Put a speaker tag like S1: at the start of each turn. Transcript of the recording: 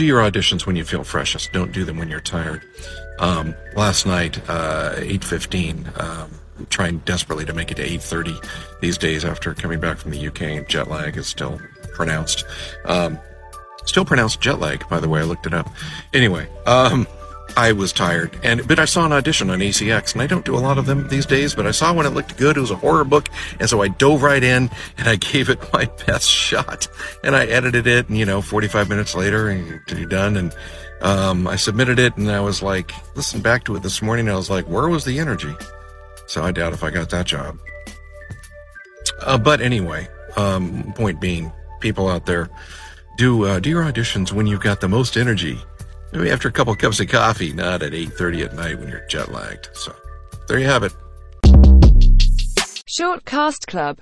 S1: do your auditions when you feel freshest. Don't do them when you're tired. Um, last night, uh, 8.15, um, trying desperately to make it to 8.30 these days after coming back from the UK. Jet lag is still pronounced. Um, still pronounced jet lag, by the way. I looked it up. Anyway, um, I was tired, and but I saw an audition on ACX, and I don't do a lot of them these days. But I saw one; it looked good. It was a horror book, and so I dove right in and I gave it my best shot. And I edited it, and you know, 45 minutes later, and be done, and um, I submitted it, and I was like, listen back to it this morning. I was like, where was the energy? So I doubt if I got that job. Uh, but anyway, um, point being, people out there, do uh, do your auditions when you've got the most energy Maybe after a couple of cups of coffee, not at 8.30 at night when you're jet lagged. So there you have it.
S2: Short Cast Club